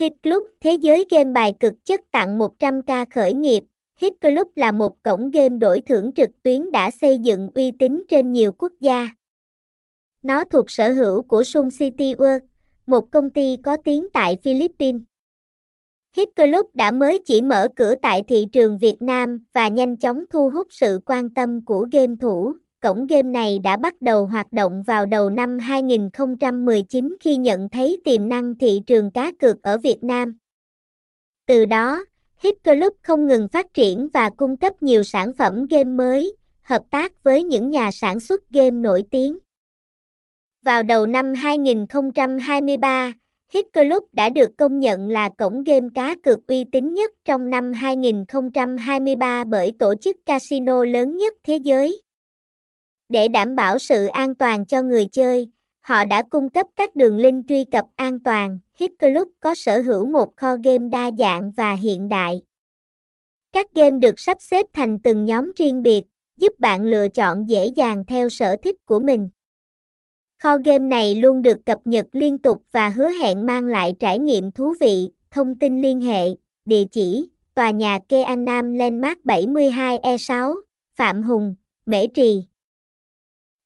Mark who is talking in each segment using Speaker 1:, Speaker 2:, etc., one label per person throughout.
Speaker 1: Hit Club Thế giới game bài cực chất tặng 100k khởi nghiệp. Hit Club là một cổng game đổi thưởng trực tuyến đã xây dựng uy tín trên nhiều quốc gia. Nó thuộc sở hữu của Sun City World, một công ty có tiếng tại Philippines. Hit Club đã mới chỉ mở cửa tại thị trường Việt Nam và nhanh chóng thu hút sự quan tâm của game thủ. Cổng game này đã bắt đầu hoạt động vào đầu năm 2019 khi nhận thấy tiềm năng thị trường cá cược ở Việt Nam. Từ đó, Hit Club không ngừng phát triển và cung cấp nhiều sản phẩm game mới, hợp tác với những nhà sản xuất game nổi tiếng. Vào đầu năm 2023, Hit Club đã được công nhận là cổng game cá cược uy tín nhất trong năm 2023 bởi tổ chức casino lớn nhất thế giới. Để đảm bảo sự an toàn cho người chơi, họ đã cung cấp các đường link truy cập an toàn. Hit Club có sở hữu một kho game đa dạng và hiện đại. Các game được sắp xếp thành từng nhóm riêng biệt, giúp bạn lựa chọn dễ dàng theo sở thích của mình. Kho game này luôn được cập nhật liên tục và hứa hẹn mang lại trải nghiệm thú vị. Thông tin liên hệ, địa chỉ, tòa nhà Kea Nam Landmark 72E6, Phạm Hùng, Mễ Trì.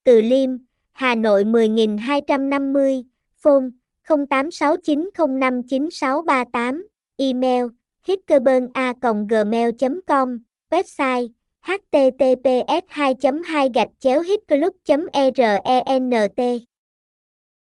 Speaker 1: Từ Liêm, Hà Nội 10250, phone 0869059638, email hitkerbena.gmail.com, website https 2 2 gạch chéo hitclub erent